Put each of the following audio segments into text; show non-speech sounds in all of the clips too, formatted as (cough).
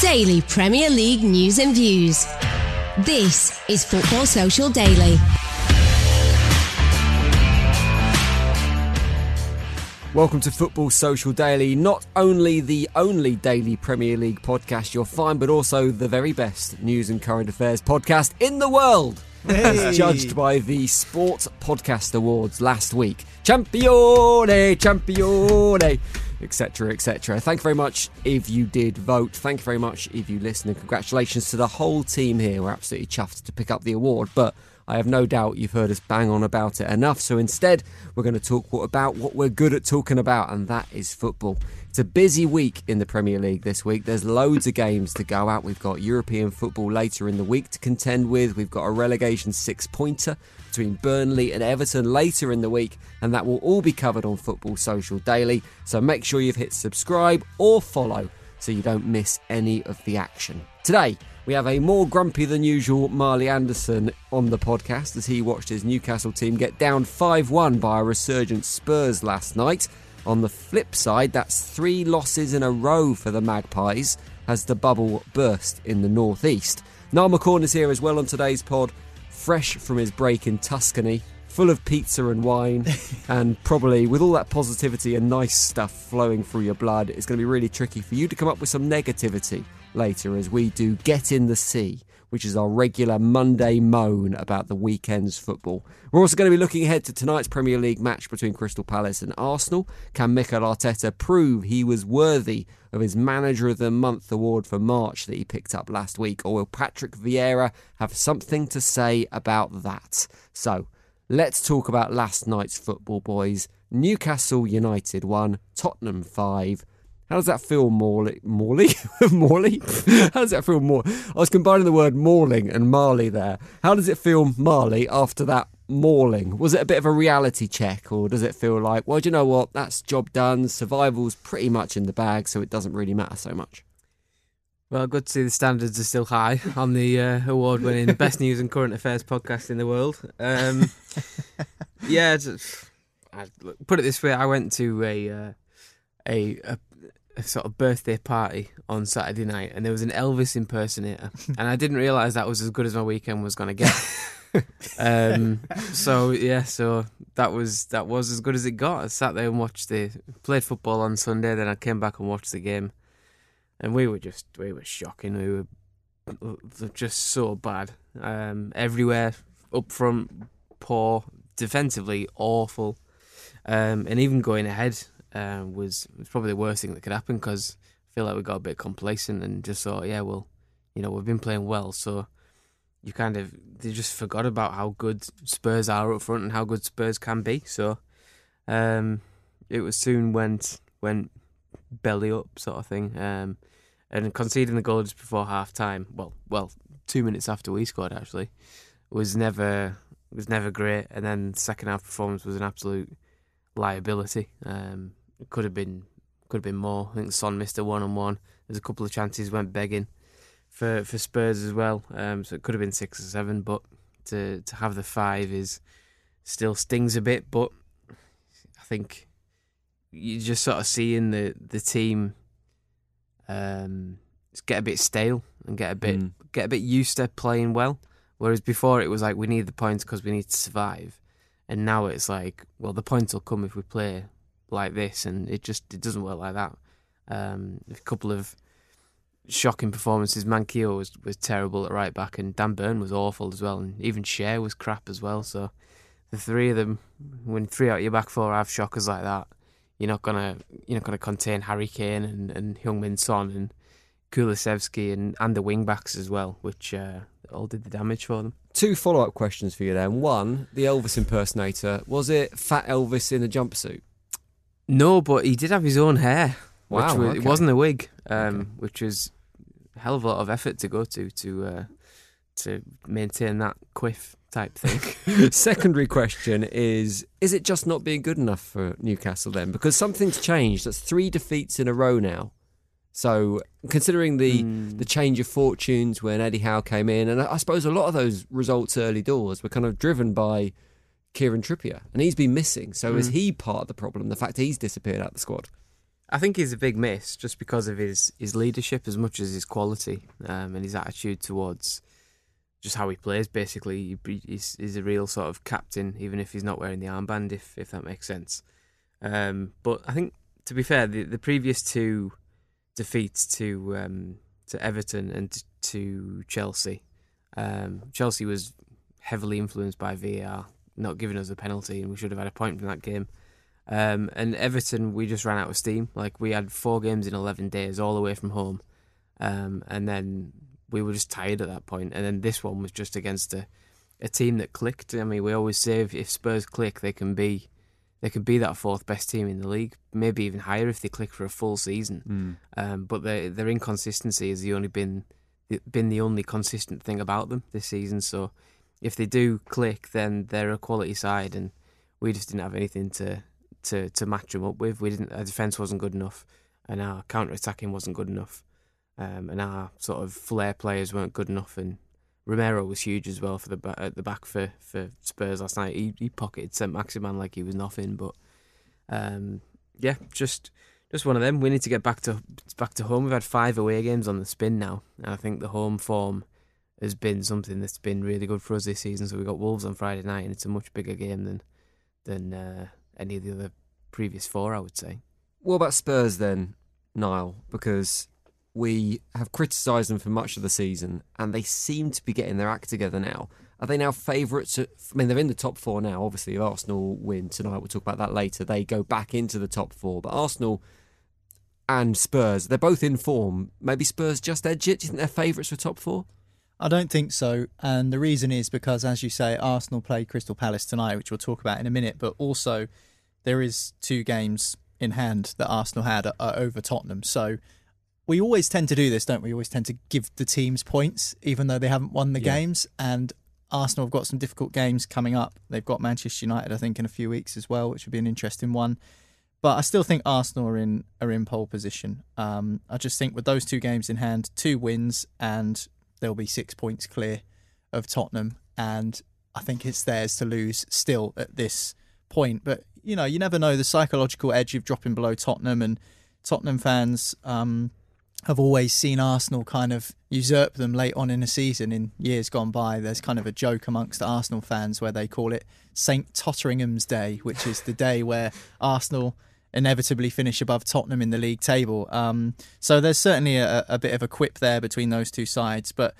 Daily Premier League news and views. This is Football Social Daily. Welcome to Football Social Daily, not only the only daily Premier League podcast you'll find, but also the very best news and current affairs podcast in the world, as judged by the Sport Podcast Awards last week. Champione, champione, etc., etc. Thank you very much if you did vote. Thank you very much if you listened, and congratulations to the whole team here. We're absolutely chuffed to pick up the award, but I have no doubt you've heard us bang on about it enough. So instead, we're going to talk about what we're good at talking about, and that is football. It's a busy week in the Premier League this week. There's loads of games to go out. We've got European football later in the week to contend with. We've got a relegation six pointer between Burnley and Everton later in the week, and that will all be covered on Football Social Daily. So make sure you've hit subscribe or follow so you don't miss any of the action. Today, we have a more grumpy than usual Marley Anderson on the podcast as he watched his Newcastle team get down 5 1 by a resurgent Spurs last night. On the flip side, that's three losses in a row for the Magpies as the bubble burst in the northeast. Niall McCorn is here as well on today's pod, fresh from his break in Tuscany, full of pizza and wine, (laughs) and probably with all that positivity and nice stuff flowing through your blood, it's going to be really tricky for you to come up with some negativity later as we do Get in the Sea, which is our regular Monday moan about the weekend's football. We're also going to be looking ahead to tonight's Premier League match between Crystal Palace and Arsenal. Can Mikel Arteta prove he was worthy of his Manager of the Month award for March that he picked up last week, or will Patrick Vieira have something to say about that? So, let's talk about last night's football, boys. Newcastle United 1, Tottenham 5. How does that feel, Morley? Morley? (laughs) Morley? (laughs) How does that feel, more? I was combining the word mauling and Marley there. How does it feel, Marley, after that mauling? Was it a bit of a reality check, or does it feel like, well, do you know what? That's job done. Survival's pretty much in the bag, so it doesn't really matter so much. Well, good to see the standards are still high on the uh, award-winning (laughs) Best News and Current Affairs podcast in the world. Um, yeah, it's- I, look, put it this way: I went to a, uh, a a a sort of birthday party on Saturday night, and there was an Elvis impersonator, (laughs) and I didn't realise that was as good as my weekend was going to get. (laughs) um, so yeah, so that was that was as good as it got. I sat there and watched the played football on Sunday, then I came back and watched the game and we were just we were shocking. We were just so bad um, everywhere. Up front, poor. Defensively, awful. Um, and even going ahead uh, was probably the worst thing that could happen because I feel like we got a bit complacent and just thought, yeah, well, you know, we've been playing well, so you kind of they just forgot about how good Spurs are up front and how good Spurs can be. So um, it was soon went went belly up sort of thing. Um, and conceding the goal just before half time, well, well, two minutes after we scored actually, was never was never great. And then the second half performance was an absolute liability. Um, it could have been could have been more. I think Son missed a one on one. There's a couple of chances went begging for for Spurs as well. Um, so it could have been six or seven, but to to have the five is still stings a bit. But I think you're just sort of seeing the the team um, get a bit stale and get a bit Mm. get a bit used to playing well. Whereas before it was like we need the points because we need to survive, and now it's like well the points will come if we play like this, and it just it doesn't work like that. Um, a couple of shocking performances. Manquillo was was terrible at right back, and Dan Burn was awful as well, and even Schär was crap as well. So the three of them, when three out of your back four have shockers like that, you're not gonna you're not gonna contain Harry Kane and and Heung-Min Son and Kulusevski and and the wing backs as well, which uh, all did the damage for them. Two follow up questions for you then. One, the Elvis impersonator. Was it Fat Elvis in a jumpsuit? No, but he did have his own hair. Wow, which was, okay. it wasn't a wig, um, which was a hell of a lot of effort to go to to uh, to maintain that quiff type thing. (laughs) Secondary question is Is it just not being good enough for Newcastle then? Because something's changed. That's three defeats in a row now. So, considering the, Hmm. the change of fortunes when Eddie Howe came in, and I suppose a lot of those results early doors were kind of driven by Kieran Trippier, and he's been missing. So, is Mm. he part of the problem? The fact he's disappeared out of the squad? I think he's a big miss just because of his, his leadership as much as his quality um, and his attitude towards just how he plays. Basically, He- he's, he's a real sort of captain, even if he's not wearing the armband, if if that makes sense. Um, but I think, to be fair, the, the previous two defeats to um, to Everton and to Chelsea, um, Chelsea was heavily influenced by VAR, not giving us a penalty, and we should have had a point from that game. Um, and Everton, we just ran out of steam. Like we had four games in eleven days, all away from home, um, and then we were just tired at that point. And then this one was just against a, a team that clicked. I mean, we always say if, if Spurs click, they can be they can be that fourth best team in the league, maybe even higher if they click for a full season. Um, but their their inconsistency has the only been been the only consistent thing about them this season. So if they do click, then they're a quality side, and we just didn't have anything to to, to match them up with. We didn't. Our defense wasn't good enough, and our counter attacking wasn't good enough, um, and our sort of flair players weren't good enough. And Romero was huge as well for the at the back for, for Spurs last night. He, he pocketed St Maximin like he was nothing, but um, yeah, just just one of them. We need to get back to back to home. We've had five away games on the spin now, and I think the home form has been something that's been really good for us this season. So we got Wolves on Friday night, and it's a much bigger game than than uh, any of the other previous four, I would say. What about Spurs then, Niall? Because we have criticised them for much of the season, and they seem to be getting their act together now. Are they now favourites? I mean, they're in the top four now. Obviously, if Arsenal win tonight, we'll talk about that later. They go back into the top four, but Arsenal and Spurs, they're both in form. Maybe Spurs just edge it. Do you think they're favourites for top four? I don't think so. And the reason is because, as you say, Arsenal play Crystal Palace tonight, which we'll talk about in a minute. But also, there is two games in hand that Arsenal had uh, over Tottenham. So we always tend to do this, don't we? We always tend to give the teams points, even though they haven't won the Yeah. games. And Arsenal have got some difficult games coming up. They've got Manchester United, I think, in a few weeks as well, which would be an interesting one. But I still think Arsenal are in are in pole position. Um, I just think with those two games in hand, two wins, and they'll be six points clear of Tottenham, and I think it's theirs to lose still at this point. But you know, you never know the psychological edge of dropping below Tottenham, and Tottenham fans um, have always seen Arsenal kind of usurp them late on in a season in years gone by. There's kind of a joke amongst Arsenal fans where they call it St Totteringham's Day, which is the day where Arsenal inevitably finish above Tottenham in the league table. Um, so there's certainly a, a bit of a quip there between those two sides, but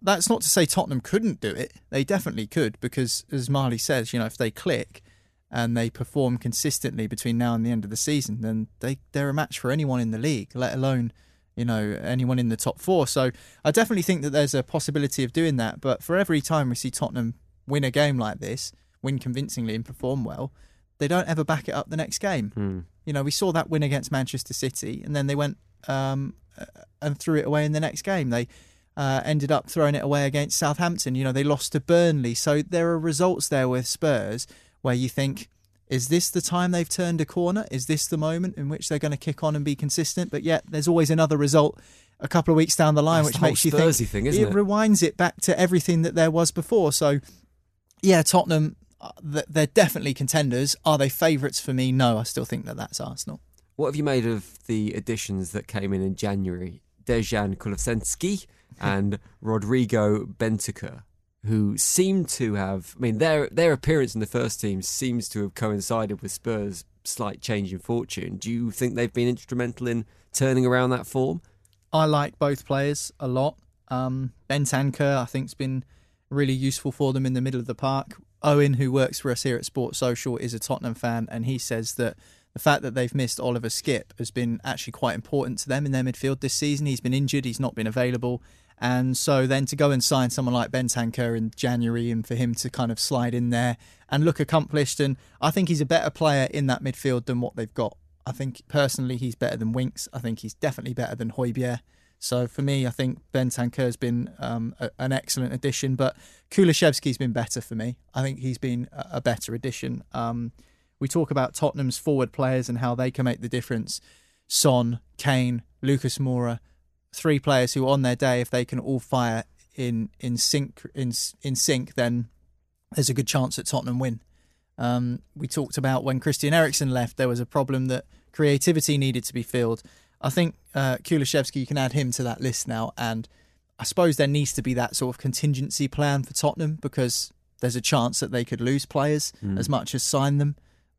that's not to say Tottenham couldn't do it. They definitely could because, as Marley says, you know, if they click and they perform consistently between now and the end of the season, then they they're a match for anyone in the league, let alone you know anyone in the top four. So I definitely think that there's a possibility of doing that. But for every time we see Tottenham win a game like this, win convincingly and perform well, they don't ever back it up the next game. You know, we saw that win against Manchester City, and then they went um, uh, and threw it away in the next game. They uh, ended up throwing it away against Southampton. You know, they lost to Burnley. So there are results there with Spurs where you think Is this the time they've turned a corner? Is this the moment in which they're going to kick on and be consistent? But yet, there's always another result a couple of weeks down the line, That's which the makes you think thing, it, it? rewinds it back to everything that there was before. So, yeah, Tottenham, they're definitely contenders. Are they favourites for me? No, I still think that that's Arsenal. What have you made of the additions that came in in January? Dejan Kulusevski (laughs) and Rodrigo Bentancur, who seem to have, I mean, their their appearance in the first team seems to have coincided with Spurs' slight change in fortune. Do you think they've been instrumental in turning around that form? I like both players a lot. Um, Bentancur, I think, has been really useful for them in the middle of the park. Owen, who works for us here at Sports Social, is a Tottenham fan, and he says that the fact that they've missed Oliver Skipp has been actually quite important to them in their midfield this season. He's been injured, he's not been available. And so then to go and sign someone like Bentancur in January and for him to kind of slide in there and look accomplished. And I think he's a better player in that midfield than what they've got. I think personally he's better than Winks. I think he's definitely better than Højbjerg. So for me, I think Bentancur's been um, a, an excellent addition, but Kulusevski's been better for me. I think he's been a, a better addition. Um, we talk about Tottenham's forward players and how they can make the difference. Son, Kane, Lucas Moura, three players who on their day, if they can all fire in in sync in in sync, then there's a good chance that Tottenham win. Um, we talked about when Christian Eriksen left, there was a problem that creativity needed to be filled. I think uh, Kulusevski, you can add him to that list now, and I suppose there needs to be that sort of contingency plan for Tottenham because there's a chance that they could lose players Mm. as much as sign them.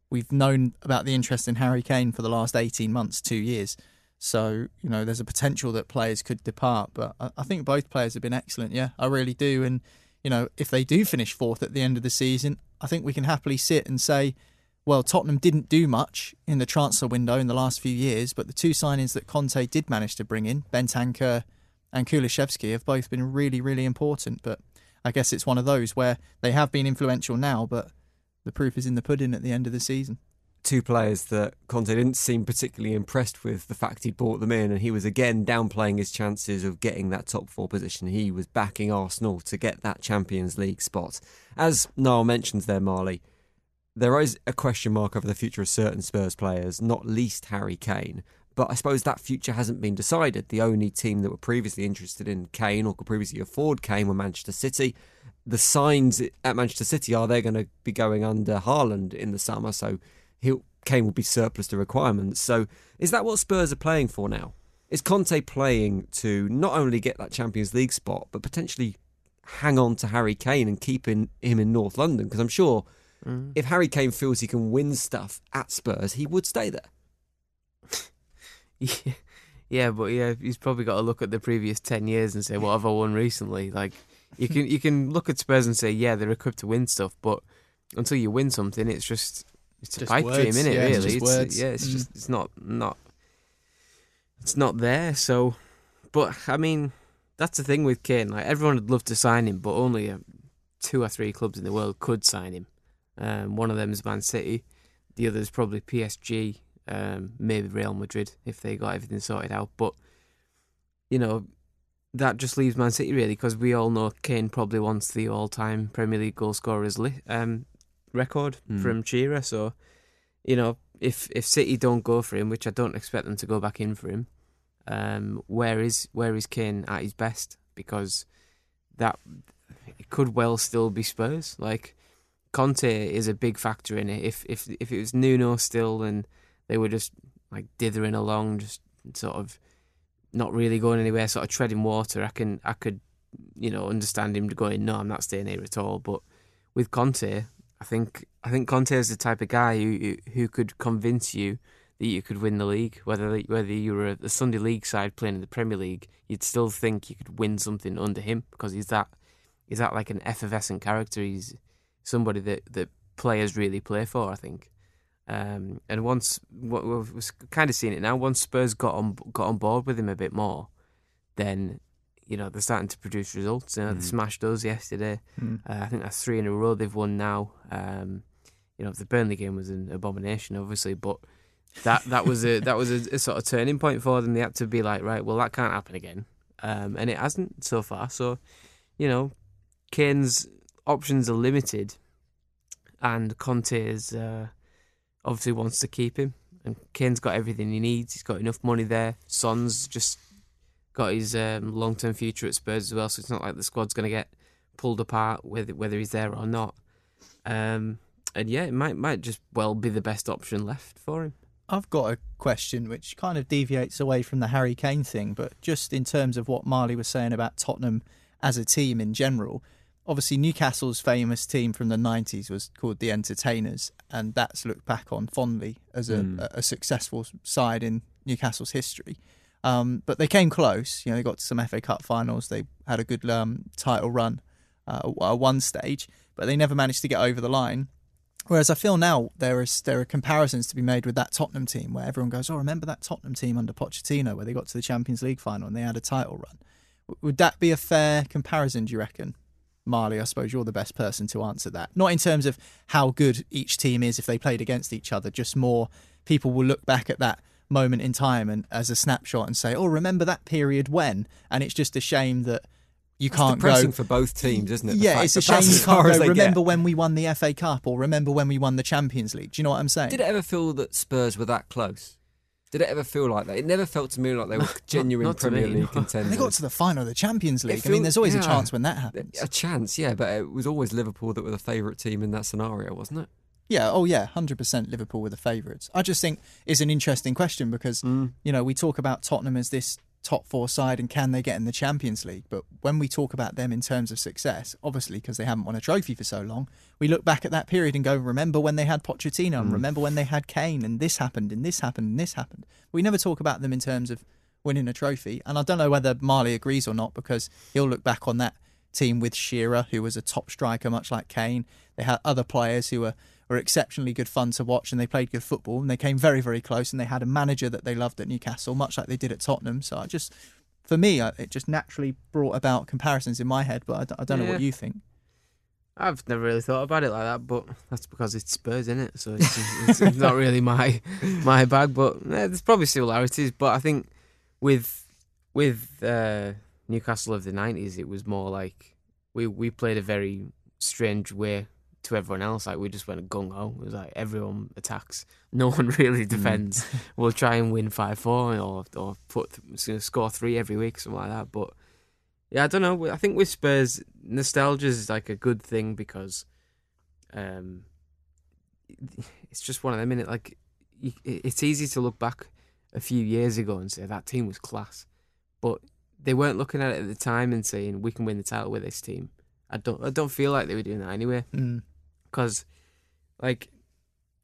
We've known about the interest in Harry Kane for the last 18 months, two years. So, you know, there's a potential that players could depart. But I, I think both players have been excellent. Yeah, I really do. And, you know, if they do finish fourth at the end of the season, I think we can happily sit and say, well, Tottenham didn't do much in the transfer window in the last few years, but the two signings that Conte did manage to bring in, Bentancur and Kulusevski, have both been really, really important. But I guess it's one of those where they have been influential now, but the proof is in the pudding at the end of the season. Two players that Conte didn't seem particularly impressed with the fact he brought them in, and he was again downplaying his chances of getting that top four position. He was backing Arsenal to get that Champions League spot. As Niall mentions there, Marley, there is a question mark over the future of certain Spurs players, not least Harry Kane. But I suppose that future hasn't been decided. The only team that were previously interested in Kane or could previously afford Kane were Manchester City. The signs at Manchester City are they're going to be going under Haaland in the summer, so Kane will be surplus to requirements. So is that what Spurs are playing for now? Is Conte playing to not only get that Champions League spot, but potentially hang on to Harry Kane and keep in, him in North London? Because I'm sure Mm. if Harry Kane feels he can win stuff at Spurs, he would stay there. Yeah, (laughs) yeah, but yeah, he's probably got to look at the previous ten years and say, "What have I won recently?" Like, you can you can look at Spurs and say, "Yeah, they're equipped to win stuff," but until you win something, it's just it's a Just pipe dream, words, isn't it? yeah, it's really, just words. yeah, it's Mm. just it's not not it's not there. So, but I mean, that's the thing with Kane. Like everyone would love to sign him, but only uh, two or three clubs in the world could sign him. Um, one of them is Man City. The other is probably PSG, um, maybe Real Madrid if they got everything sorted out. But you know, that just leaves Man City really because we all know Kane probably wants the all-time Premier League goal scorers li- um, record Mm. from Shearer. So you know, if if City don't go for him, which I don't expect them to go back in for him, um, where is where is Kane at his best? Because that it could well still be Spurs. Like Conte is a big factor in it. If if if it was Nuno still and they were just like dithering along, just sort of not really going anywhere, sort of treading water, I can I could you know understand him going, no, I'm not staying here at all. But with Conte, I think I think Conte is the type of guy who who could convince you that you could win the league. Whether whether you were a Sunday League side playing in the Premier League, you'd still think you could win something under him because he's that he's that like an effervescent character. He's somebody that, that players really play for. I think. Um, and once what we've kind of seen it now. Once Spurs got on got on board with him a bit more, then you know they're starting to produce results. You know, Mm. They smashed us yesterday. Mm. Uh, I think that's three in a row they've won now. Um, you know, the Burnley game was an abomination, obviously, but that that was a that was a, a sort of turning point for them. They had to be like, right, well, that can't happen again, um, and it hasn't so far. So, you know, Kane's options are limited, and Conte's uh, obviously wants to keep him. And Kane's got everything he needs. He's got enough money there. Son's just got his um, long term future at Spurs as well, so it's not like the squad's going to get pulled apart whether whether he's there or not. Um, and yeah, it might might just well be the best option left for him. I've got a question which kind of deviates away from the Harry Kane thing, but just in terms of what Marley was saying about Tottenham as a team in general. Obviously, Newcastle's famous team from the 90s was called the Entertainers, and that's looked back on fondly as a, Mm. a successful side in Newcastle's history. Um, but they came close. You know, they got to some FA Cup finals. They had a good um, title run uh, at one stage, but they never managed to get over the line. Whereas I feel now there is there are comparisons to be made with that Tottenham team where everyone goes, "Oh, remember that Tottenham team under Pochettino where they got to the Champions League final and they had a title run." W- Would that be a fair comparison? Do you reckon, Marley? I suppose you're the best person to answer that. Not in terms of how good each team is if they played against each other, just more people will look back at that moment in time and as a snapshot and say, "Oh, remember that period when?" And it's just a shame that you That's can't depressing go for both teams, isn't it? Yeah, it's a shame you can't go. Remember get. when we won the FA Cup, or remember when we won the Champions League? Do you know what I'm saying? Did it ever feel that Spurs were that close? Did it ever feel like that? It never felt to me like they were (laughs) genuine not to Premier me, League contenders. (laughs) They got to the final of the Champions League. I mean, there's always a chance when that happens. A chance, yeah, but it was always Liverpool that were the favourite team in that scenario, wasn't it? Yeah, oh yeah, hundred percent. Liverpool were the favourites. I just think it's an interesting question because Mm. you know we talk about Tottenham as this top four side and can they get in the Champions League? But when we talk about them in terms of success, obviously because they haven't won a trophy for so long, we look back at that period and go, remember when they had Pochettino, and Mm. remember when they had Kane, and this happened, and this happened, and this happened. We never talk about them in terms of winning a trophy, and I don't know whether Marley agrees or not because he'll look back on that team with Shearer, who was a top striker, much like Kane. They had other players who were, were exceptionally good fun to watch and they played good football and they came very, very close and they had a manager that they loved at Newcastle, much like they did at Tottenham. So I just, for me, I- it just naturally brought about comparisons in my head, but I don't know what you think. I've never really thought about it like that, but that's because it's Spurs, is it? So it's, it's not really my my bag. But eh, there's probably similarities. But I think with with uh, Newcastle of the '90s, it was more like we we played a very strange way to everyone else. Like we just went gung ho. It was like everyone attacks, (laughs) no one really defends. (laughs) we'll try and win five four or or put th- score three every week, something like that. But yeah, I don't know. I think with Spurs, nostalgia is like a good thing because um, (laughs) it's just one of them. Minute like you, it's easy to look back a few years ago and say that team was class, but they weren't looking at it at the time and saying we can win the title with this team. I don't. I don't feel like they were doing that anyway Mm. Because like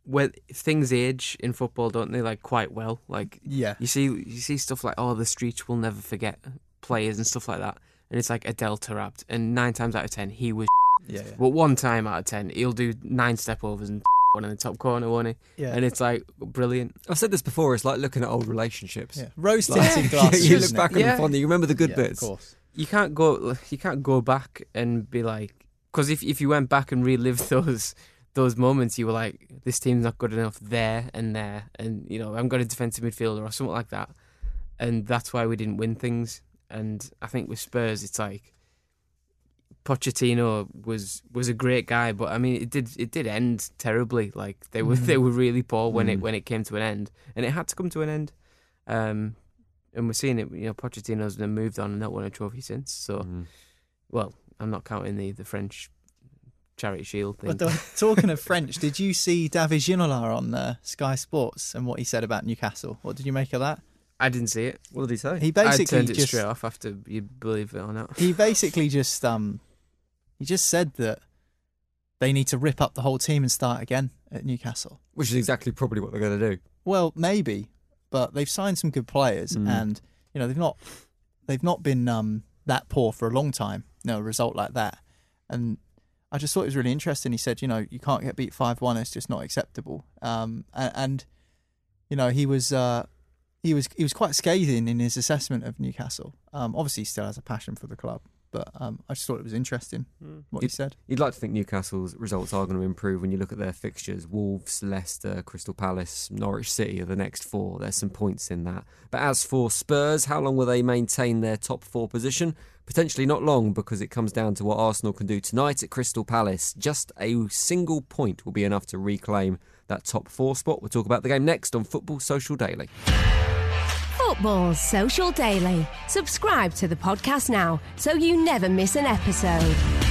when things age in football, don't they? Like quite well. Like Yeah. you see, you see stuff like oh, the streets will never forget players and stuff like that, and it's like Adel Taarabt, and nine times out of ten he was. (laughs) Yeah, yeah. But one time out of ten, he'll do nine step overs and (laughs) one in the top corner, won't he? Yeah. And it's like brilliant. I've said this before. It's like looking at old relationships. Yeah. Rose Like, tinted (laughs) glasses. you look back on Yeah. them fondly. You remember the good Yeah, bits. Of course. You can't go. You can't go back and be like, because if if you went back and relived (laughs) those those moments, you were like, this team's not good enough there and there, and you know, I'm got a defensive midfielder or something like that, and that's why we didn't win things. And I think with Spurs, it's like Pochettino was was a great guy, but I mean, it did it did end terribly. Like they were Mhm. (laughs) they were really poor when it Mm. when it came to an end, and it had to come to an end. Um, and we're seeing it. You know, Pochettino's then moved on and not won a trophy since. So, Mm. well, I'm not counting the the French charity shield thing. But the- (laughs) talking of French, did you see David Ginola on uh, Sky Sports and what he said about Newcastle? What did you make of that? I didn't see it. What did he say? He I basically turned it just straight off after you believe it or not. he (laughs) basically just um he just said that they need to rip up the whole team and start again at Newcastle. Which is exactly probably what they're going to do. Well, maybe, but they've signed some good players, Mm. and you know they've not they've not been um, that poor for a long time. You know, a result like that, and I just thought it was really interesting. He said, you know, you can't get beat five one; it's just not acceptable. Um, and, and you know, he was uh, he was he was quite scathing in his assessment of Newcastle. Um, obviously, he still has a passion for the club, but um, I just thought it was interesting what he You'd- said. You'd like to think Newcastle's results are going to improve when you look at their fixtures. Wolves, Leicester, Crystal Palace, Norwich City are the next four. There's some points in that. But as for Spurs, how long will they maintain their top four position? Potentially not long because it comes down to what Arsenal can do tonight at Crystal Palace. Just a single point will be enough to reclaim that top four spot. We'll talk about the game next on Football Social Daily. Football Social Daily. Subscribe to the podcast now so you never miss an episode.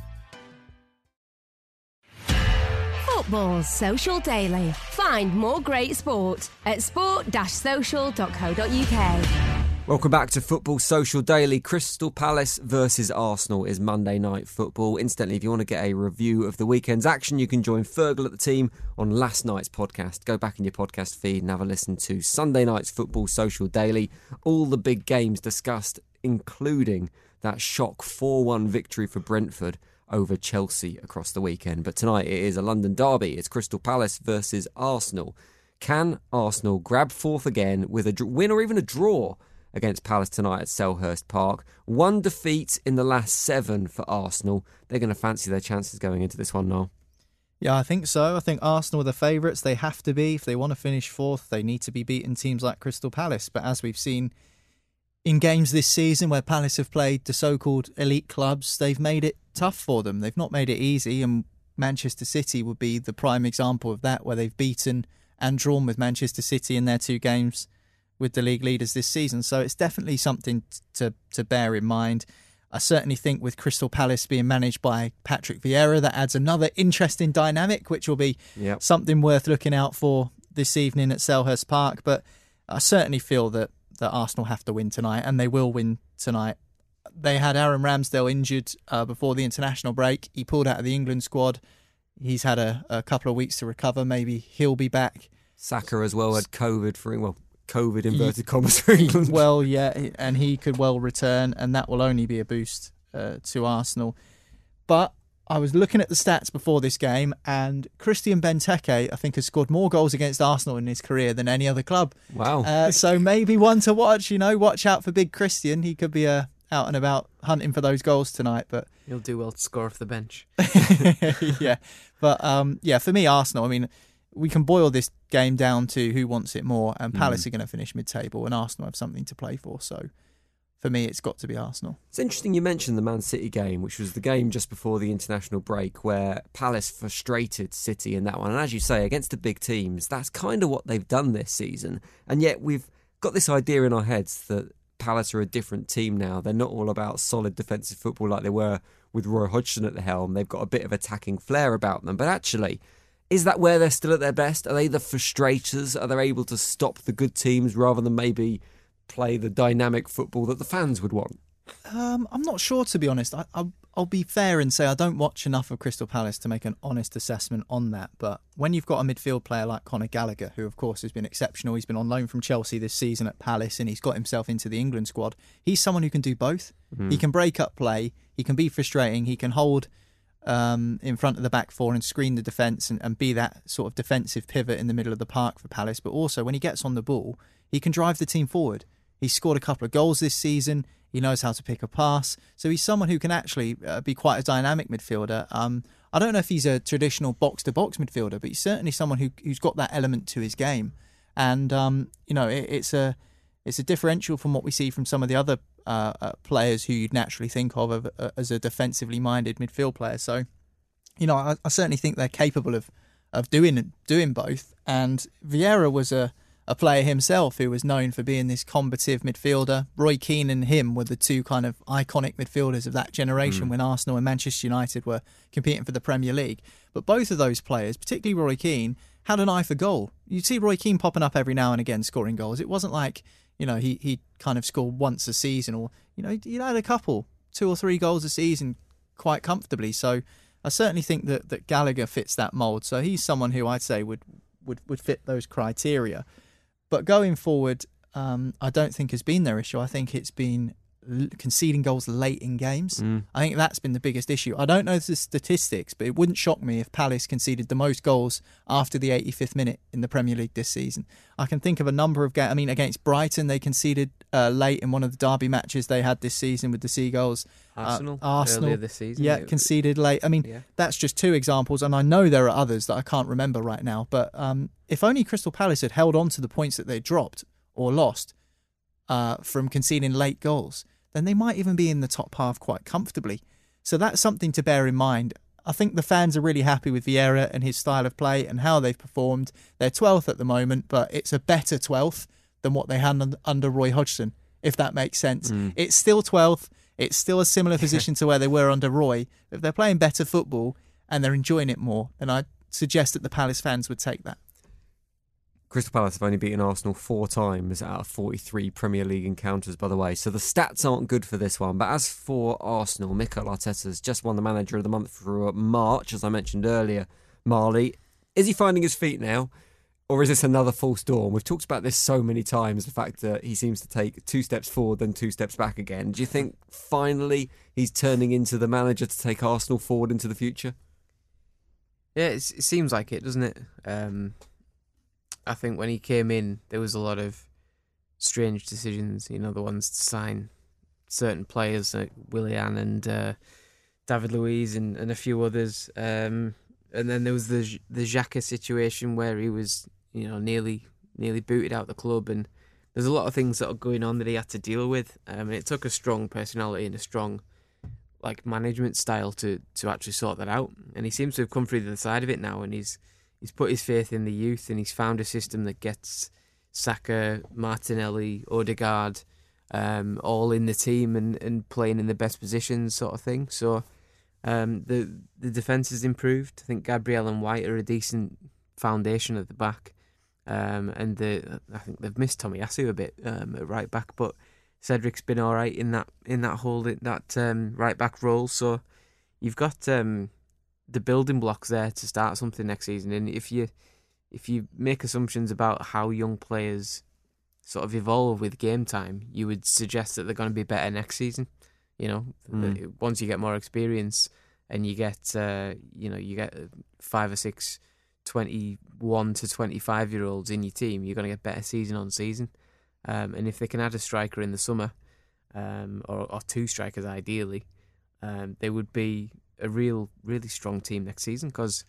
Football Social Daily. Find more great sport at sport-social.co.uk. Welcome back to Football Social Daily. Crystal Palace versus Arsenal is Monday night football. Instantly, if you want to get a review of the weekend's action, you can join Fergal at the team on last night's podcast. Go back in your podcast feed and have a listen to Sunday night's Football Social Daily. All the big games discussed, including that shock 4 1 victory for Brentford over Chelsea across the weekend. But tonight it is a London derby. It's Crystal Palace versus Arsenal. Can Arsenal grab fourth again with a win or even a draw against Palace tonight at Selhurst Park? One defeat in the last seven for Arsenal. They're going to fancy their chances going into this one now. Yeah, I think so. I think Arsenal are the favourites. They have to be. If they want to finish fourth, they need to be beating teams like Crystal Palace. But as we've seen in games this season where Palace have played the so called elite clubs, they've made it tough for them. They've not made it easy. And Manchester City would be the prime example of that, where they've beaten and drawn with Manchester City in their two games with the league leaders this season. So it's definitely something to, to bear in mind. I certainly think with Crystal Palace being managed by Patrick Vieira, that adds another interesting dynamic, which will be Yep. something worth looking out for this evening at Selhurst Park. But I certainly feel that, that Arsenal have to win tonight, and they will win tonight. They had Aaron Ramsdale injured uh, before the international break. He pulled out of the England squad. He's had a, a couple of weeks to recover. Maybe he'll be back. Saka as well had COVID for well, COVID inverted commas for England. Well, yeah, and he could well return, and that will only be a boost uh, to Arsenal. But I was looking at the stats before this game, and Christian Benteke, I think, has scored more goals against Arsenal in his career than any other club. Wow. Uh, so maybe one to watch. You know, watch out for Big Christian. He could be uh, out and about hunting for those goals tonight. But (laughs) you'll do well to score off the bench. (laughs) yeah, but um, yeah, for me, Arsenal. I mean, we can boil this game down to who wants it more, and Palace are going to finish mid-table, and Arsenal have something to play for. So, for me, it's got to be Arsenal. It's interesting you mentioned the Man City game, which was the game just before the international break where Palace frustrated City in that one. And as you say, against the big teams, that's kind of what they've done this season. And yet we've got this idea in our heads that Palace are a different team now. They're not all about solid defensive football like they were with Roy Hodgson at the helm. They've got a bit of attacking flair about them. But actually, is that where they're still at their best? Are they the frustrators? Are they able to stop the good teams rather than maybe play the dynamic football that the fans would want? Um, I'm not sure to be honest. I, I, I'll be fair and say I don't watch enough of Crystal Palace to make an honest assessment on that. But when you've got a midfield player like Conor Gallagher, who of course has been exceptional, he's been on loan from Chelsea this season at Palace, and he's got himself into the England squad. He's someone who can do both. He can break up play. He can be frustrating. He can hold um, in front of the back four and screen the defence and, and be that sort of defensive pivot in the middle of the park for Palace. But also, when he gets on the ball, he can drive the team forward. He's scored a couple of goals this season. He knows how to pick a pass. So he's someone who can actually uh, be quite a dynamic midfielder. Um, I don't know if he's a traditional box to box midfielder, but he's certainly someone who, who's got that element to his game. And, um, you know, it, it's a. It's a differential from what we see from some of the other uh, uh, players who you'd naturally think of, uh, as a defensively minded midfield player. So, you know, I, I certainly think they're capable of of doing doing both. And Vieira was a, a player himself who was known for being this combative midfielder. Roy Keane and him were the two kind of iconic midfielders of that generation Mm. when Arsenal and Manchester United were competing for the Premier League. But both of those players, particularly Roy Keane, had an eye for goal. You'd see Roy Keane popping up every now and again scoring goals. It wasn't like, you know, he, he kind of scored once a season or, you know, he'd had a couple, two or three goals a season quite comfortably. So I certainly think that, that Gallagher fits that mould. So he's someone who I'd say would, would, would fit those criteria. But going forward, um, I don't think has been their issue. I think it's been conceding goals late in games. Mm. I think that's been the biggest issue. I don't know the statistics, but it wouldn't shock me if Palace conceded the most goals after the 85th minute in the Premier League this season. I can think of a number of games. I mean, against Brighton, they conceded uh, late in one of the derby matches they had this season with the Seagulls. Uh, Arsenal, Arsenal, earlier this season, yeah, it- conceded late. I mean, Yeah. that's just two examples, and I know there are others that I can't remember right now. But um, if only Crystal Palace had held on to the points that they dropped or lost uh, from conceding late goals, then they might even be in the top half quite comfortably. So that's something to bear in mind. I think the fans are really happy with Vieira and his style of play and how they've performed. They're 12th at the moment, but it's a better 12th than what they had under Roy Hodgson, if that makes sense. Mm. It's still 12th. It's still a similar (laughs) position to where they were under Roy. If they're playing better football and they're enjoying it more, then I suggest that the Palace fans would take that. Crystal Palace have only beaten Arsenal four times out of 43 Premier League encounters, by the way. So the stats aren't good for this one. But as for Arsenal, Mikel Arteta's just won the Manager of the Month for March, as I mentioned earlier. Marley, is he finding his feet now? Or is this another false dawn? We've talked about this so many times the fact that he seems to take two steps forward, then two steps back again. Do you think finally he's turning into the manager to take Arsenal forward into the future? Yeah, it seems like it, doesn't it? Um, I think when he came in, there was a lot of strange decisions. You know, the ones to sign certain players like Willian and uh, David Luiz and, and a few others. Um, and then there was the the Xhaka situation where he was, you know, nearly nearly booted out the club. And there's a lot of things that are going on that he had to deal with. Um, and it took a strong personality and a strong like management style to to actually sort that out. And he seems to have come through the side of it now, and he's he's put his faith in the youth, and he's found a system that gets Saka, Martinelli, Odegaard, um, all in the team and, and playing in the best positions, sort of thing. So um, the the defense has improved. I think Gabriel and White are a decent foundation at the back. Um, and the I think they've missed Tomiyasu a bit um, at right back, but Cedric's been all right in that in that hold that um, right back role. So you've got um, the building blocks there to start something next season. And if you if you make assumptions about how young players sort of evolve with game time, you would suggest that they're going to be better next season. You know, Mm. once you get more experience and you get uh, you know you get five or six 21 to 25 year olds in your team, you're going to get better season on season. Um, and if they can add a striker in the summer, um, or, or two strikers ideally, um, they would be a real, really strong team next season because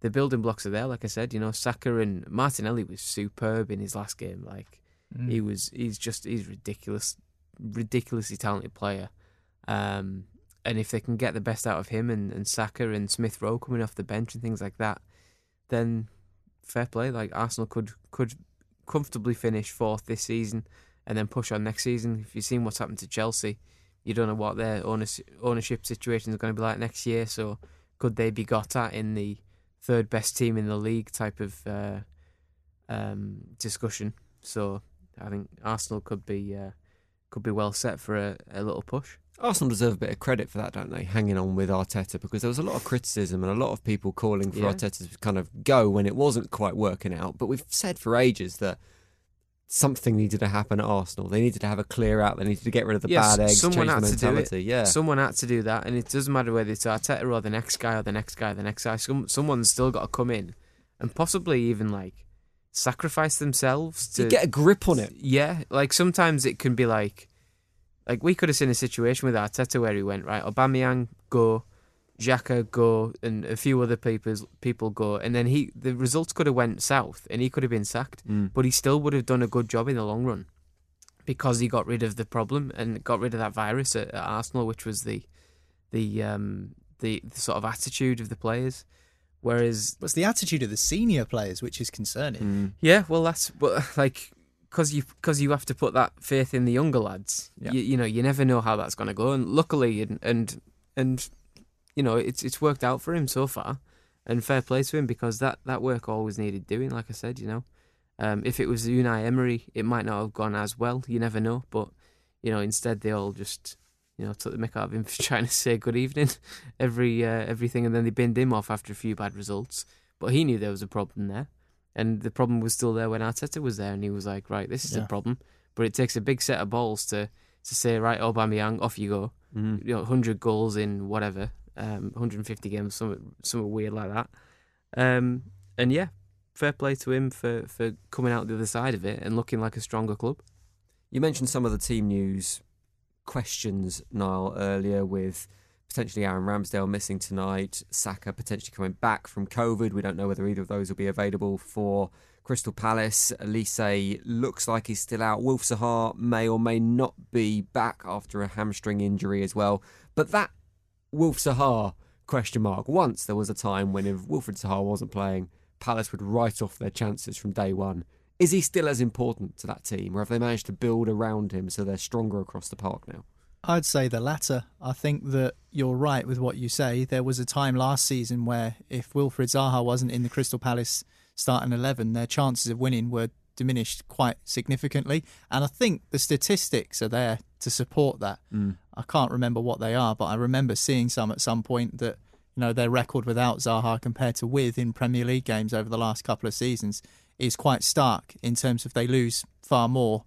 the building blocks are there. Like I said, you know, Saka and Martinelli was superb in his last game. Like Mm. he was, he's just, he's ridiculous, ridiculously talented player. Um, and if they can get the best out of him and, and Saka and Smith Rowe coming off the bench and things like that, then fair play. Like Arsenal could could comfortably finish fourth this season and then push on next season. If you've seen what's happened to Chelsea, you don't know what their ownership situation is going to be like next year. So could they be got at in the third best team in the league type of uh, um, discussion? So I think Arsenal could be uh, could be well set for a, a little push. Arsenal deserve a bit of credit for that, don't they? Hanging on with Arteta because there was a lot of criticism and a lot of people calling for Yeah. Arteta to kind of go when it wasn't quite working out. But we've said for ages that something needed to happen at Arsenal. They needed to have a clear out. They needed to get rid of the Yes, bad eggs, someone had to do it. Yeah, someone had to do that, and it doesn't matter whether it's Arteta or the next guy or the next guy or the next guy. Some someone's still got to come in and possibly even like sacrifice themselves to You get a grip on it. Yeah, like sometimes it can be like, like we could have seen a situation with Arteta where he went right, Aubameyang go, Xhaka go, and a few other people people go, and then he the results could have went south, and he could have been sacked, Mm. but he still would have done a good job in the long run because he got rid of the problem and got rid of that virus at, at Arsenal, which was the the um the, the sort of attitude of the players. Whereas What's the attitude of the senior players, which is concerning. Yeah, well, that's but (laughs) like because you because you have to put that faith in the younger lads. Yeah. You, you know, you never know how that's going to go, and luckily, and and and you know, it's it's worked out for him so far, and fair play to him because that that work always needed doing. Like I said, you know, um, if it was Unai Emery, it might not have gone as well. You never know, but you know, instead they all just. You know, took the mick out of him (laughs) for trying to say good evening, (laughs) every uh, everything, and then they binned him off after a few bad results. But he knew there was a problem there, and the problem was still there when Arteta was there, and he was like, "Right, this is Yeah. a problem." But it takes a big set of balls to to say, "Right, Aubameyang, off you go." Mhm. You know, hundred goals in whatever, um, 150 games, something something weird like that. Um, and yeah, fair play to him for for coming out the other side of it and looking like a stronger club. You mentioned some of the team news questions, Niall, earlier with potentially Aaron Ramsdale missing tonight, Saka potentially coming back from COVID. We don't know whether either of those will be available for Crystal Palace. Olise looks like he's still out. Wilf Zaha may or may not be back after a hamstring injury as well. But that Wilf Zaha question mark. Once there was a time when if Wilfred Zaha wasn't playing, Palace would write off their chances from day one. Is he still as important to that team, or have they managed to build around him so they're stronger across the park now? I'd say the latter. I think that you're right with what you say. There was a time last season where if Wilfred Zaha wasn't in the Crystal Palace starting 11, their chances of winning were diminished quite significantly. And I think the statistics are there to support that. Mm. I can't remember what they are, but I remember seeing some at some point that you know their record without Zaha compared to with in Premier League games over the last couple of seasons is quite stark in terms of they lose far more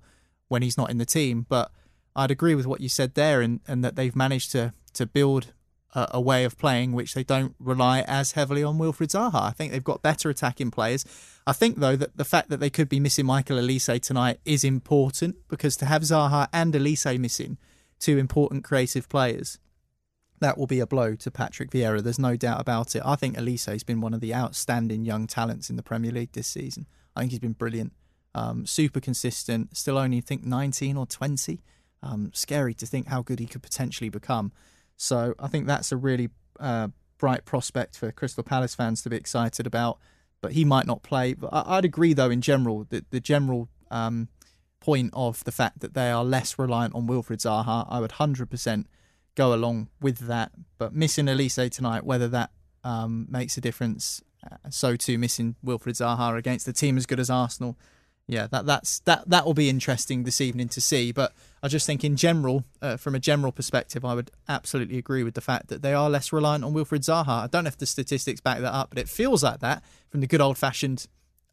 when he's not in the team. But I'd agree with what you said there, and, and that they've managed to to build a, a way of playing which they don't rely as heavily on Wilfred Zaha. I think they've got better attacking players. I think though that the fact that they could be missing Michael Olise tonight is important because to have Zaha and Olise missing, two important creative players, that will be a blow to Patrick Vieira. There's no doubt about it. I think Olise has been one of the outstanding young talents in the Premier League this season. I think he's been brilliant, um, super consistent. Still only I think 19 or 20. Um, scary to think how good he could potentially become. So I think that's a really uh, bright prospect for Crystal Palace fans to be excited about. But he might not play. But I- I'd agree though in general that the general um, point of the fact that they are less reliant on Wilfred Zaha, I would 100% go along with that. But missing Olise tonight, whether that um, makes a difference, uh, so too missing Wilfred Zaha against a team as good as Arsenal. Yeah, that that's that that will be interesting this evening to see. But I just think in general, uh, from a general perspective, I would absolutely agree with the fact that they are less reliant on Wilfred Zaha. I don't know if the statistics back that up, but it feels like that from the good old fashioned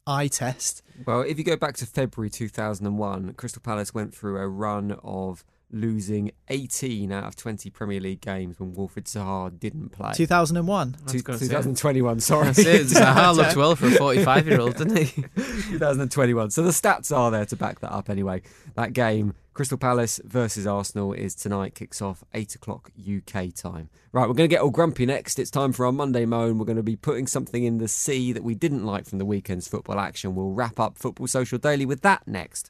eye test. Well, if you go back to February 2001, Crystal Palace went through a run of losing 18 out of 20 Premier League games when Wilfred Zaha didn't play. 2001. Two- 2021, sorry. That's it. (laughs) Zaha looks well for a 45 year old, didn't he? 2021. So the stats are there to back that up anyway. That game, Crystal Palace versus Arsenal, is tonight, kicks off 8 o'clock UK time. Right, we're going to get all grumpy next. It's time for our Monday moan. We're going to be putting something in the sea that we didn't like from the weekend's football action. We'll wrap up Football Social Daily with that next.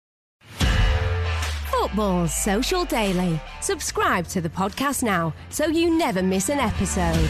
Football's Social Daily. Subscribe to the podcast now so you never miss an episode.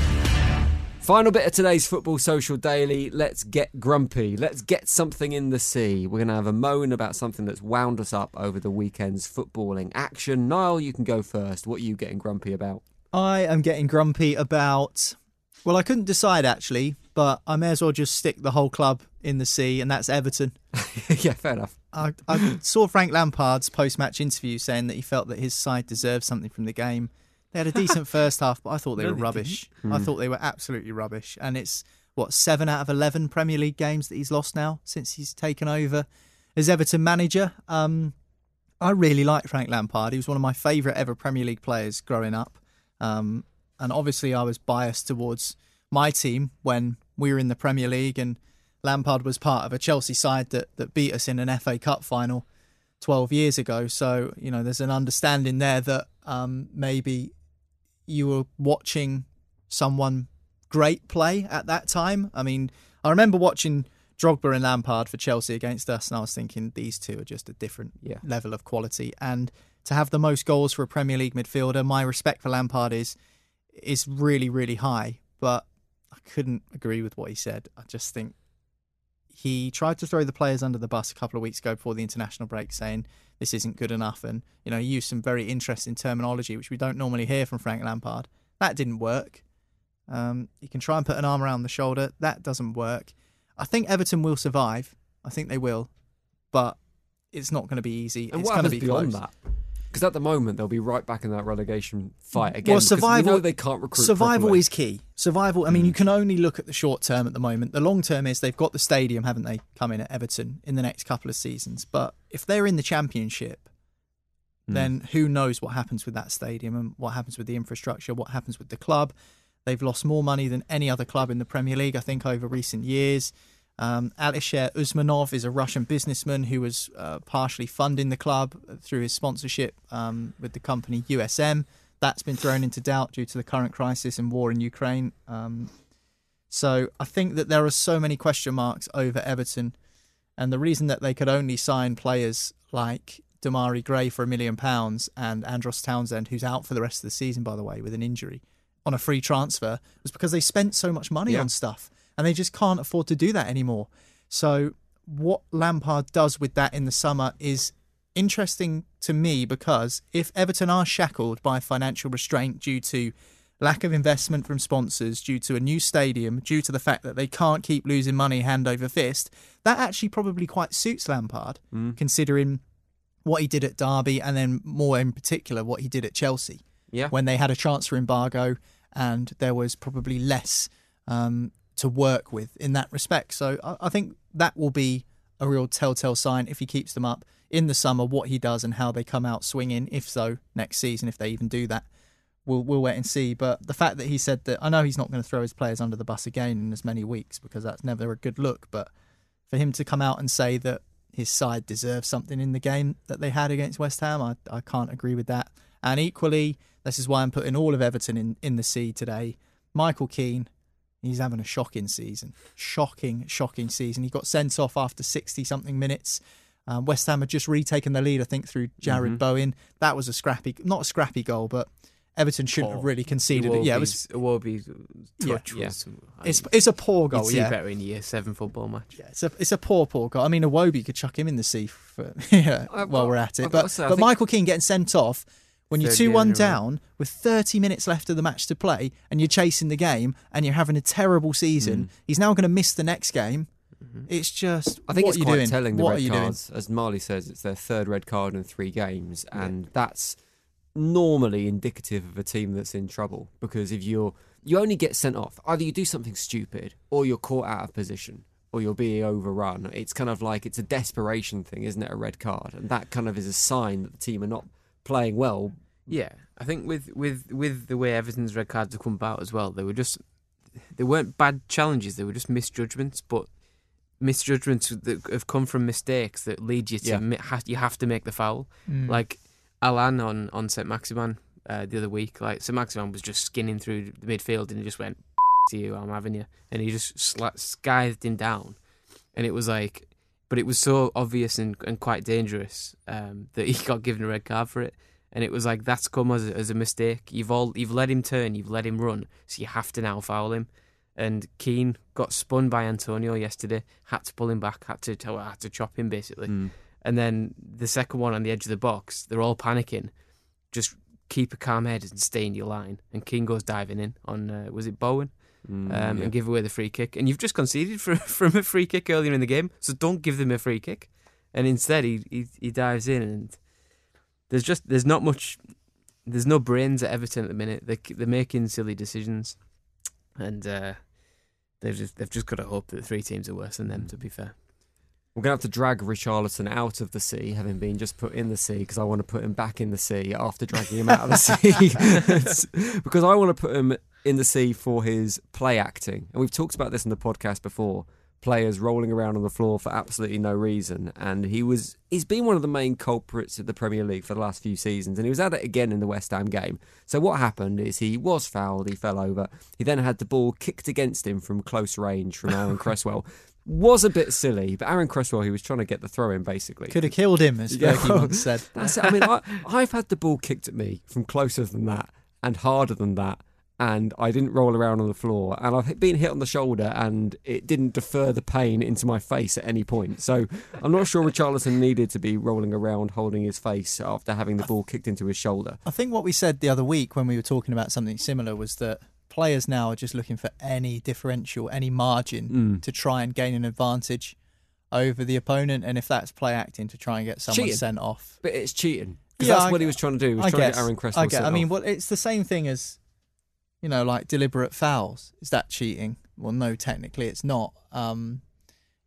Final bit of today's Football Social Daily. Let's get grumpy. Let's get something in the sea. We're going to have a moan about something that's wound us up over the weekend's footballing action. Niall, you can go first. What are you getting grumpy about? I am getting grumpy about. Well, I couldn't decide actually, but I may as well just stick the whole club in the sea, and that's Everton. (laughs) yeah, fair enough. I, I saw Frank Lampard's post-match interview saying that he felt that his side deserved something from the game. They had a decent (laughs) first half, but I thought they No, were they rubbish. didn't. I Hmm. thought they were absolutely rubbish. And it's what seven out of eleven Premier League games that he's lost now since he's taken over as Everton manager. Um, I really like Frank Lampard. He was one of my favourite ever Premier League players growing up. Um, and obviously, I was biased towards my team when we were in the Premier League, and Lampard was part of a Chelsea side that, that beat us in an FA Cup final 12 years ago. So, you know, there's an understanding there that um, maybe you were watching someone great play at that time. I mean, I remember watching Drogba and Lampard for Chelsea against us, and I was thinking these two are just a different Yeah. level of quality. And to have the most goals for a Premier League midfielder, my respect for Lampard is is really, really high. But I couldn't agree with what he said. I just think he tried to throw the players under the bus a couple of weeks ago before the international break, saying this isn't good enough, and you know he used some very interesting terminology which we don't normally hear from Frank Lampard. That didn't work. Um, you can try and put an arm around the shoulder. That doesn't work. I think Everton will survive. I think they will, but it's not going to be easy. And it's what going to happens be beyond close. that? Because at the moment they'll be right back in that relegation fight again. Well, because survival. They can't recruit. Survival properly. is key. Survival. I mean, you can only look at the short term at the moment. The long term is they've got the stadium, haven't they? Coming at Everton in the next couple of seasons. But if they're in the championship, Mm. then who knows what happens with that stadium and what happens with the infrastructure, what happens with the club. They've lost more money than any other club in the Premier League, I think, over recent years. Um, Alisher Usmanov is a Russian businessman who was uh, partially funding the club through his sponsorship um, with the company USM. That's been thrown into doubt due to the current crisis and war in Ukraine. Um, so I think that there are so many question marks over Everton, and the reason that they could only sign players like Demarai Gray for a million pounds and Andros Townsend, who's out for the rest of the season, by the way, with an injury, on a free transfer, was because they spent so much money Yeah. on stuff, and they just can't afford to do that anymore. So what Lampard does with that in the summer is interesting to me because if Everton are shackled by financial restraint due to lack of investment from sponsors, due to a new stadium, due to the fact that they can't keep losing money hand over fist, that actually probably quite suits Lampard, Mm. considering what he did at Derby and then more in particular what he did at Chelsea. Yeah. When they had a transfer embargo and there was probably less um, to work with in that respect. So I, I think that will be a real telltale sign if he keeps them up in the summer, what he does and how they come out swinging, if so, next season, if they even do that. We'll, we'll wait and see. But the fact that he said that, I know he's not going to throw his players under the bus again in as many weeks because that's never a good look. But for him to come out and say that his side deserves something in the game that they had against West Ham, I, I can't agree with that. And equally, this is why I'm putting all of Everton in, in the sea today. Michael Keane, he's having a shocking season. Shocking, shocking season. He got sent off after 60 something minutes. Um, West Ham had just retaken the lead, I think, through Jarrod Mhm. Bowen. That was a scrappy, not a scrappy goal, but Everton shouldn't have really conceded it. Yeah, it was. Iwobi's Yeah. touch Yeah. was. It's it's a poor goal. You'd see yeah, better in year seven football match. Yeah, it's a it's a poor poor goal. I mean, Iwobi could chuck him in the sea for, (laughs) yeah, Uh, while we're at it. I've But but Michael Keane getting sent off when you're Third two game one in a down with 30 minutes left of the match to play, and you're chasing the game, and you're having a terrible season. Hmm. He's now going to miss the next game. Mm-hmm. It's just I think what it's are you quite doing? telling the what red are you cards. As Marley says, it's their third red card in three games, and that's normally indicative of a team that's in trouble. Because if you're you only get sent off, either you do something stupid, or you're caught out of position, or you're being overrun. It's kind of like it's a desperation thing, isn't it? A red card, and that kind of is a sign that the team are not playing well. Yeah, I think with with with the way Everton's red cards have come about as well, they were just they weren't bad challenges. They were just misjudgments, but misjudgments that have come from mistakes that lead you to Yeah. mi- ha- you have to make the foul. Mm. Like Allan on on St Maximin uh, the other week, like St Maximin was just skinning through the midfield and he just went to you, I'm having you, and he just sla- skived him down, and it was like, but it was so obvious and, and quite dangerous um, (laughs) that he got given a red card for it. And it was like that's come as a, as a mistake. You've all you've let him turn, you've let him run, so you have to now foul him. And Keane got spun by Antonio yesterday. Had to pull him back. Had to tell, had to chop him basically. Mm. And then the second one on the edge of the box, they're all panicking. Just keep a calm head and stay in your line. And Keane goes diving in on uh, was it Bowen, Mm, um, yeah. and give away the free kick. And you've just conceded for, (laughs) from a free kick earlier in the game, so don't give them a free kick. And instead, he he, he dives in, and there's just there's not much, there's no brains at Everton at the minute. They they're making silly decisions, and uh, they've just they've just got to hope that the three teams are worse than them. To be fair. We're going to have to drag Richarlison out of the sea, having been just put in the sea, because I want to put him back in the sea after dragging him out of the (laughs) sea. (laughs) because I want to put him in the sea for his play acting. And we've talked about this in the podcast before. Players rolling around on the floor for absolutely no reason. And he was he's been one of the main culprits of the Premier League for the last few seasons. And he was at it again in the West Ham game. So what happened is he was fouled, he fell over. He then had the ball kicked against him from close range from Aaron (laughs) Cresswell was a bit silly, but Aaron Cresswell, he was trying to get the throw in basically. Could have killed him, as Yeah. Fergie once said. (laughs) That's it. I mean, I, I've had the ball kicked at me from closer than that and harder than that, and I didn't roll around on the floor. And I've been hit on the shoulder, and it didn't defer the pain into my face at any point. So I'm not sure Richarlison needed to be rolling around holding his face after having the ball kicked into his shoulder. I think what we said the other week when we were talking about something similar was that players now are just looking for any differential, any margin Mm. to try and gain an advantage over the opponent. And if that's play acting to try and get someone Cheating. sent off. But it's cheating. Because Yeah, that's I- what he was trying to do. He was I trying to get Aaron Cresswell I get. I mean, well, it's the same thing as, you know, like deliberate fouls. Is that cheating? Well, no, technically it's not. Um,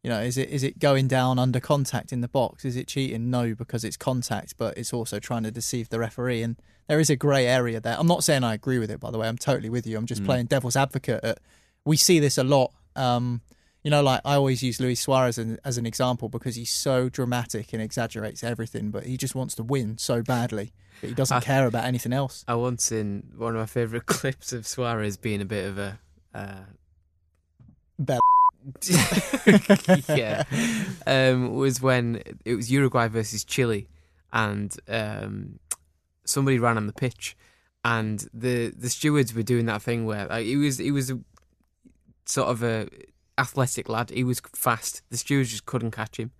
you know, is it is it going down under contact in the box? Is it cheating? No, because it's contact, but it's also trying to deceive the referee, and there is a grey area there. I'm not saying I agree with it, by the way. I'm totally with you. I'm just Mm. playing devil's advocate. At, we see this a lot. Um, you know, like I always use Luis Suarez as, as an example because he's so dramatic and exaggerates everything, but he just wants to win so badly, that he doesn't I- care about anything else. I once in one of my favourite (laughs) clips of Suarez being a bit of a. Uh, Bell. (laughs) yeah, (laughs) um, was when it was Uruguay versus Chile, and um, somebody ran on the pitch, and the the stewards were doing that thing where like, he was he was a, sort of a athletic lad. He was fast. The stewards just couldn't catch him,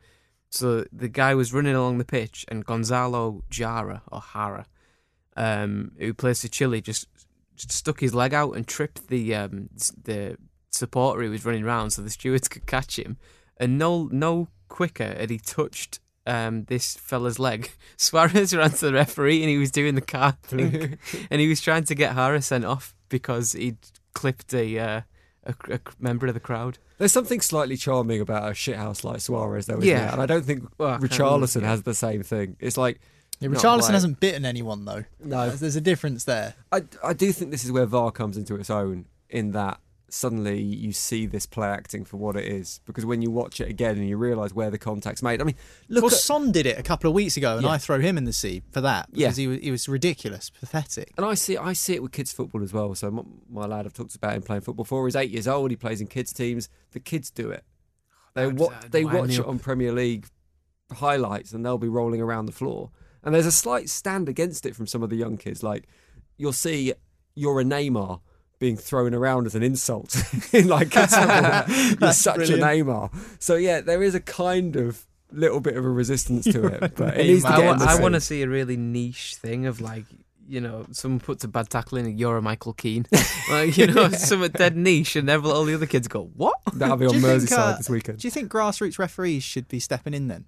so the guy was running along the pitch, and Gonzalo Jara or Hara, um, who plays for Chile, just, just stuck his leg out and tripped the um, the supporter who was running around, so the stewards could catch him. And no no quicker had he touched um, this fella's leg. (laughs) Suarez ran to the referee and he was doing the card (laughs) thing, and he was trying to get Hara sent off because he'd clipped a, uh, a, a member of the crowd. There's something slightly charming about a shithouse like Suarez, though, isn't Yeah. there? And I don't think Well, I can't Richarlison really- has the same thing. It's like Yeah, not Richarlison quite- hasn't bitten anyone though. No. There's- there's a difference there. I, I do think this is where VAR comes into its own in that suddenly you see this play acting for what it is because when you watch it again and you realise where the contact's made. I mean, look well, at, Son did it a couple of weeks ago, and Yeah. I throw him in the sea for that Yeah. because he was he was ridiculous, pathetic. and I see I see it with kids football as well. So my, my lad I've talked about him playing football for. He's eight years old. He plays in kids teams. The kids do it. They wa- they watch it on Premier League highlights and they'll be rolling around the floor. And there's a slight stand against it from some of the young kids. Like you'll see you're a Neymar being thrown around as an insult in (laughs) like kids (laughs) football. You're such brilliant. a Neymar. So yeah, there is a kind of little bit of a resistance to it, but it needs to get I, in the I sea. want to see a really niche thing of like, you know, someone puts a bad tackle in and you're a Michael Keane. (laughs) like, you know, some dead niche and every, all the other kids go, what? That'll be on you think, Merseyside uh, this weekend. Do you think grassroots referees should be stepping in then?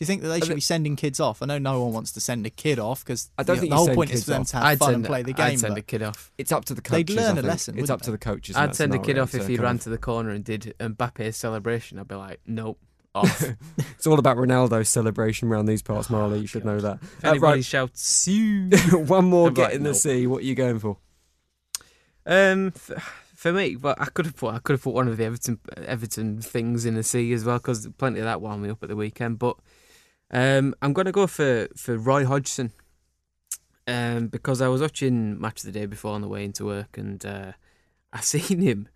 Do you think that they should be sending kids off? I know no one wants to send a kid off because I don't the, think the whole point is for them to have I'd fun send, and play the game. I'd game. send a kid off. It's up to the coaches. They'd learn I a think. lesson, It's wouldn't up to the coaches. I'd send a kid off if he ran to the corner and did Mbappe's celebration. I'd be like, nope, off. (laughs) It's all about Ronaldo's celebration around these parts, Marley. You should know that. if Uh, anybody right, shouts, "Sue," (laughs) one more I'm get like, in the nope. sea. What are you going for? Um, f- for me, but I could have put I could have put one of the Everton Everton things in the sea as well because plenty of that wound me up at the weekend. But um, I'm going to go for for Roy Hodgson. Um, because I was watching match the day before on the way into work, and uh, (laughs) I seen him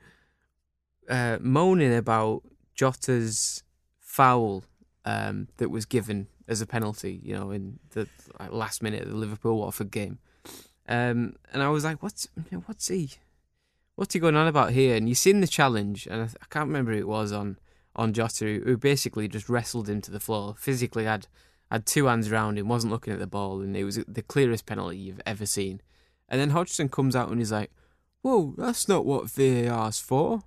uh, moaning about Jota's foul um, that was given as a penalty, you know, in the like, last minute of the Liverpool Watford game. Um, and I was like, "What's what's he? what's he going on about here? And you seen the challenge, and I, I can't remember who it was on on Jota, who, basically just wrestled him to the floor, physically had had two hands around him, wasn't looking at the ball, and it was the clearest penalty you've ever seen. And then Hodgson comes out and he's like, "Whoa, that's not what VAR's for."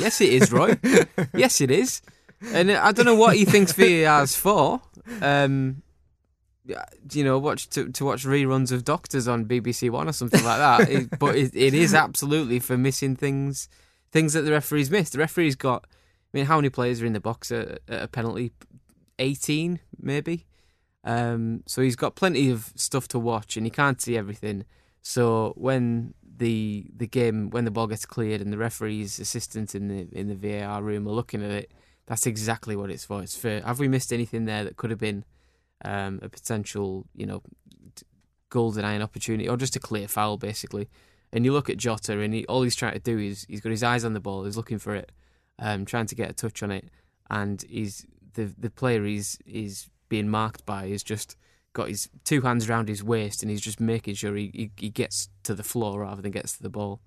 yes, it is, Roy. (laughs) yes, it is. And I don't know what he thinks VAR's for. Um, you know, watch to, to watch reruns of Doctors on BBC One or something like that. It- but it, it is absolutely for missing things, things that the referees missed. The referee's got. Mean, how many players are in the box at, at a penalty? Eighteen, maybe. Um, so he's got plenty of stuff to watch, and he can't see everything. So when the the game, when the ball gets cleared, and the referee's assistant in the in the VAR room are looking at it, that's exactly what it's for. It's for have we missed anything there that could have been um, a potential, you know, golden iron opportunity or just a clear foul, basically. And you look at Jota, and he, all he's trying to do is he's got his eyes on the ball, he's looking for it, um, trying to get a touch on it, and he's the the player he's is being marked by is just got his two hands around his waist, and he's just making sure he, he, he gets to the floor rather than gets to the ball.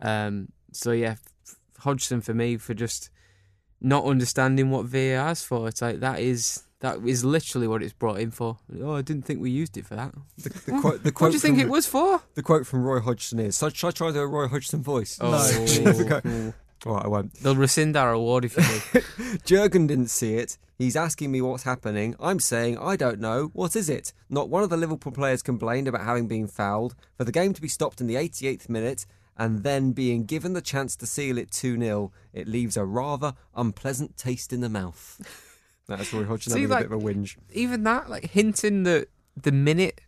Um, so yeah, Hodgson for me for just not understanding what VAR's for. It's like that is that is literally what it's brought in for. Oh, I didn't think we used it for that. The, the quote, the what do you think from- it was for? The quote from Roy Hodgson is, so, should I try the Roy Hodgson voice? Oh. (laughs) No. All right, I won't. They'll rescind our award if you do. (laughs) Jurgen didn't see it. He's asking me what's happening. I'm saying, I don't know. What is it? Not one of the Liverpool players complained about having been fouled. For the game to be stopped in the 88th minute and then being given the chance to seal it 2 0, it leaves a rather unpleasant taste in the mouth. That's Roy Hodgson (laughs) See, having like- a bit of a whinge. Even that, like hinting that the minute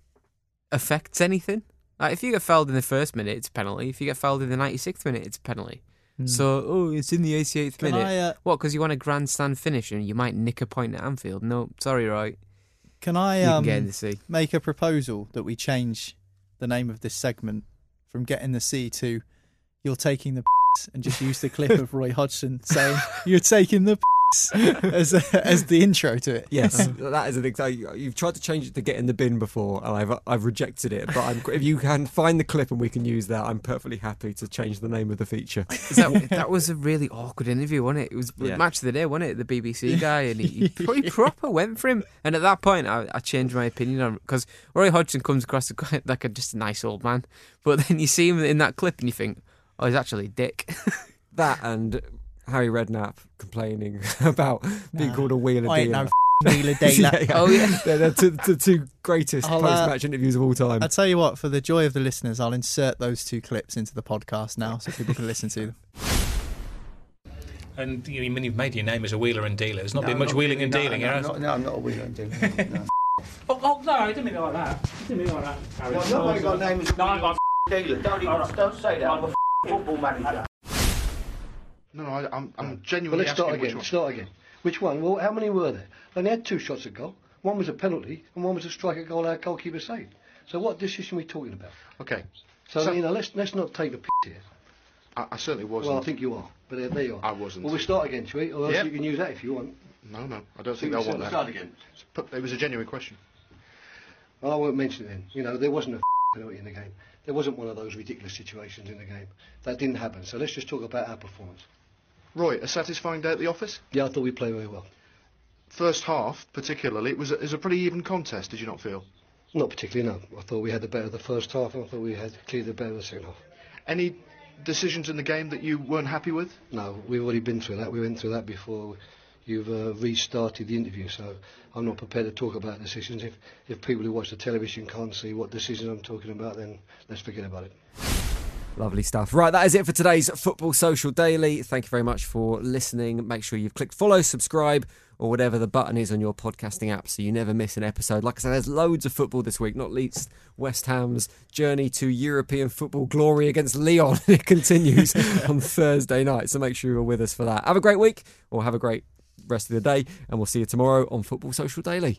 affects anything. Like if you get fouled in the first minute, it's a penalty. If you get fouled in the 96th minute, it's a penalty. Hmm. So, oh, it's in the 88th Can minute. I, uh, what? Because you want a grandstand finish and you might nick a point at Anfield? No, sorry, right. Can I can um, get in the sea. make a proposal that we change the name of this segment from "Get in the Sea" to "You're taking the piss," (laughs) and just use the clip of Roy Hodgson saying "You're taking the piss" (laughs) as as the intro to it. Yes, uh-huh. that is an exact. You've tried to change it to get in the bin before, and I've I've rejected it. But I'm, if you can find the clip and we can use that, I'm perfectly happy to change the name of the feature. (laughs) That, that was a really awkward interview, wasn't it? It was Yeah. match of the day, wasn't it? The BBC guy, and he, (laughs) he pretty proper went for him. And at that point, I, I changed my opinion on because Roy Hodgson comes across as quite like a just a nice old man, but then you see him in that clip and you think, oh, he's actually a dick. that and Harry Redknapp complaining (laughs) about being Nah, called a wheeler I dealer. no wheeler (laughs) dealer. Oh, yeah. (laughs) they're, they're two, the two greatest I'll, uh, post-match interviews of all time. I'll tell you what, for the joy of the listeners, I'll insert those two clips into the podcast now so people can listen to them. And you, when you've made your name as a wheeler and dealer, there's not No, been much not wheeling really, and no, dealing, no, has no, no, I'm not a wheeler and dealer. No. Oh, oh, no, I didn't mean it like that. I didn't mean it like that. Harry. Well, nobody got a name as a No, I wheeler got and dealer. Don't, even, don't say that. I'm a football manager. No, no, I, I'm, I'm Well, genuinely let's start asking which again. one. Start again. Which one? Well, how many were there? They only had two shots at goal. One was a penalty, and one was a strike at goal our goalkeeper saved. So what decision are we talking about? Okay. So, So- you know, let's let's not take the piss here. I, I certainly wasn't. Well, I think you are, but there, there you are. I wasn't. Well, we start again, shall we? Or else Yep. you can use that if you want. No, no, I don't So think you they'll want start- that. start again. It was a genuine question. Well, I won't mention it then. You know, there wasn't a (laughs) penalty in the game. There wasn't one of those ridiculous situations in the game. That didn't happen. So let's just talk about our performance. Roy, a satisfying day at the office? Yeah, I thought we played very well. First half, particularly, it was a, it was a pretty even contest. Did you not feel? Not particularly, no. I thought we had the better of the first half, and I thought we had clearly the better of the second half. Any decisions in the game that you weren't happy with? No, we've already been through that. We went through that before you've uh, restarted the interview, so I'm not prepared to talk about decisions. If, if people who watch the television can't see what decisions I'm talking about, then let's forget about it. Lovely stuff. Right, that is it for today's Football Social Daily. Thank you very much for listening. Make sure you've clicked follow, subscribe, or whatever the button is on your podcasting app so you never miss an episode. Like I said, there's loads of football this week, not least West Ham's journey to European football glory against Lyon. (laughs) It continues (laughs) on Thursday night, so make sure you're with us for that. Have a great week, or have a great rest of the day, and we'll see you tomorrow on Football Social Daily.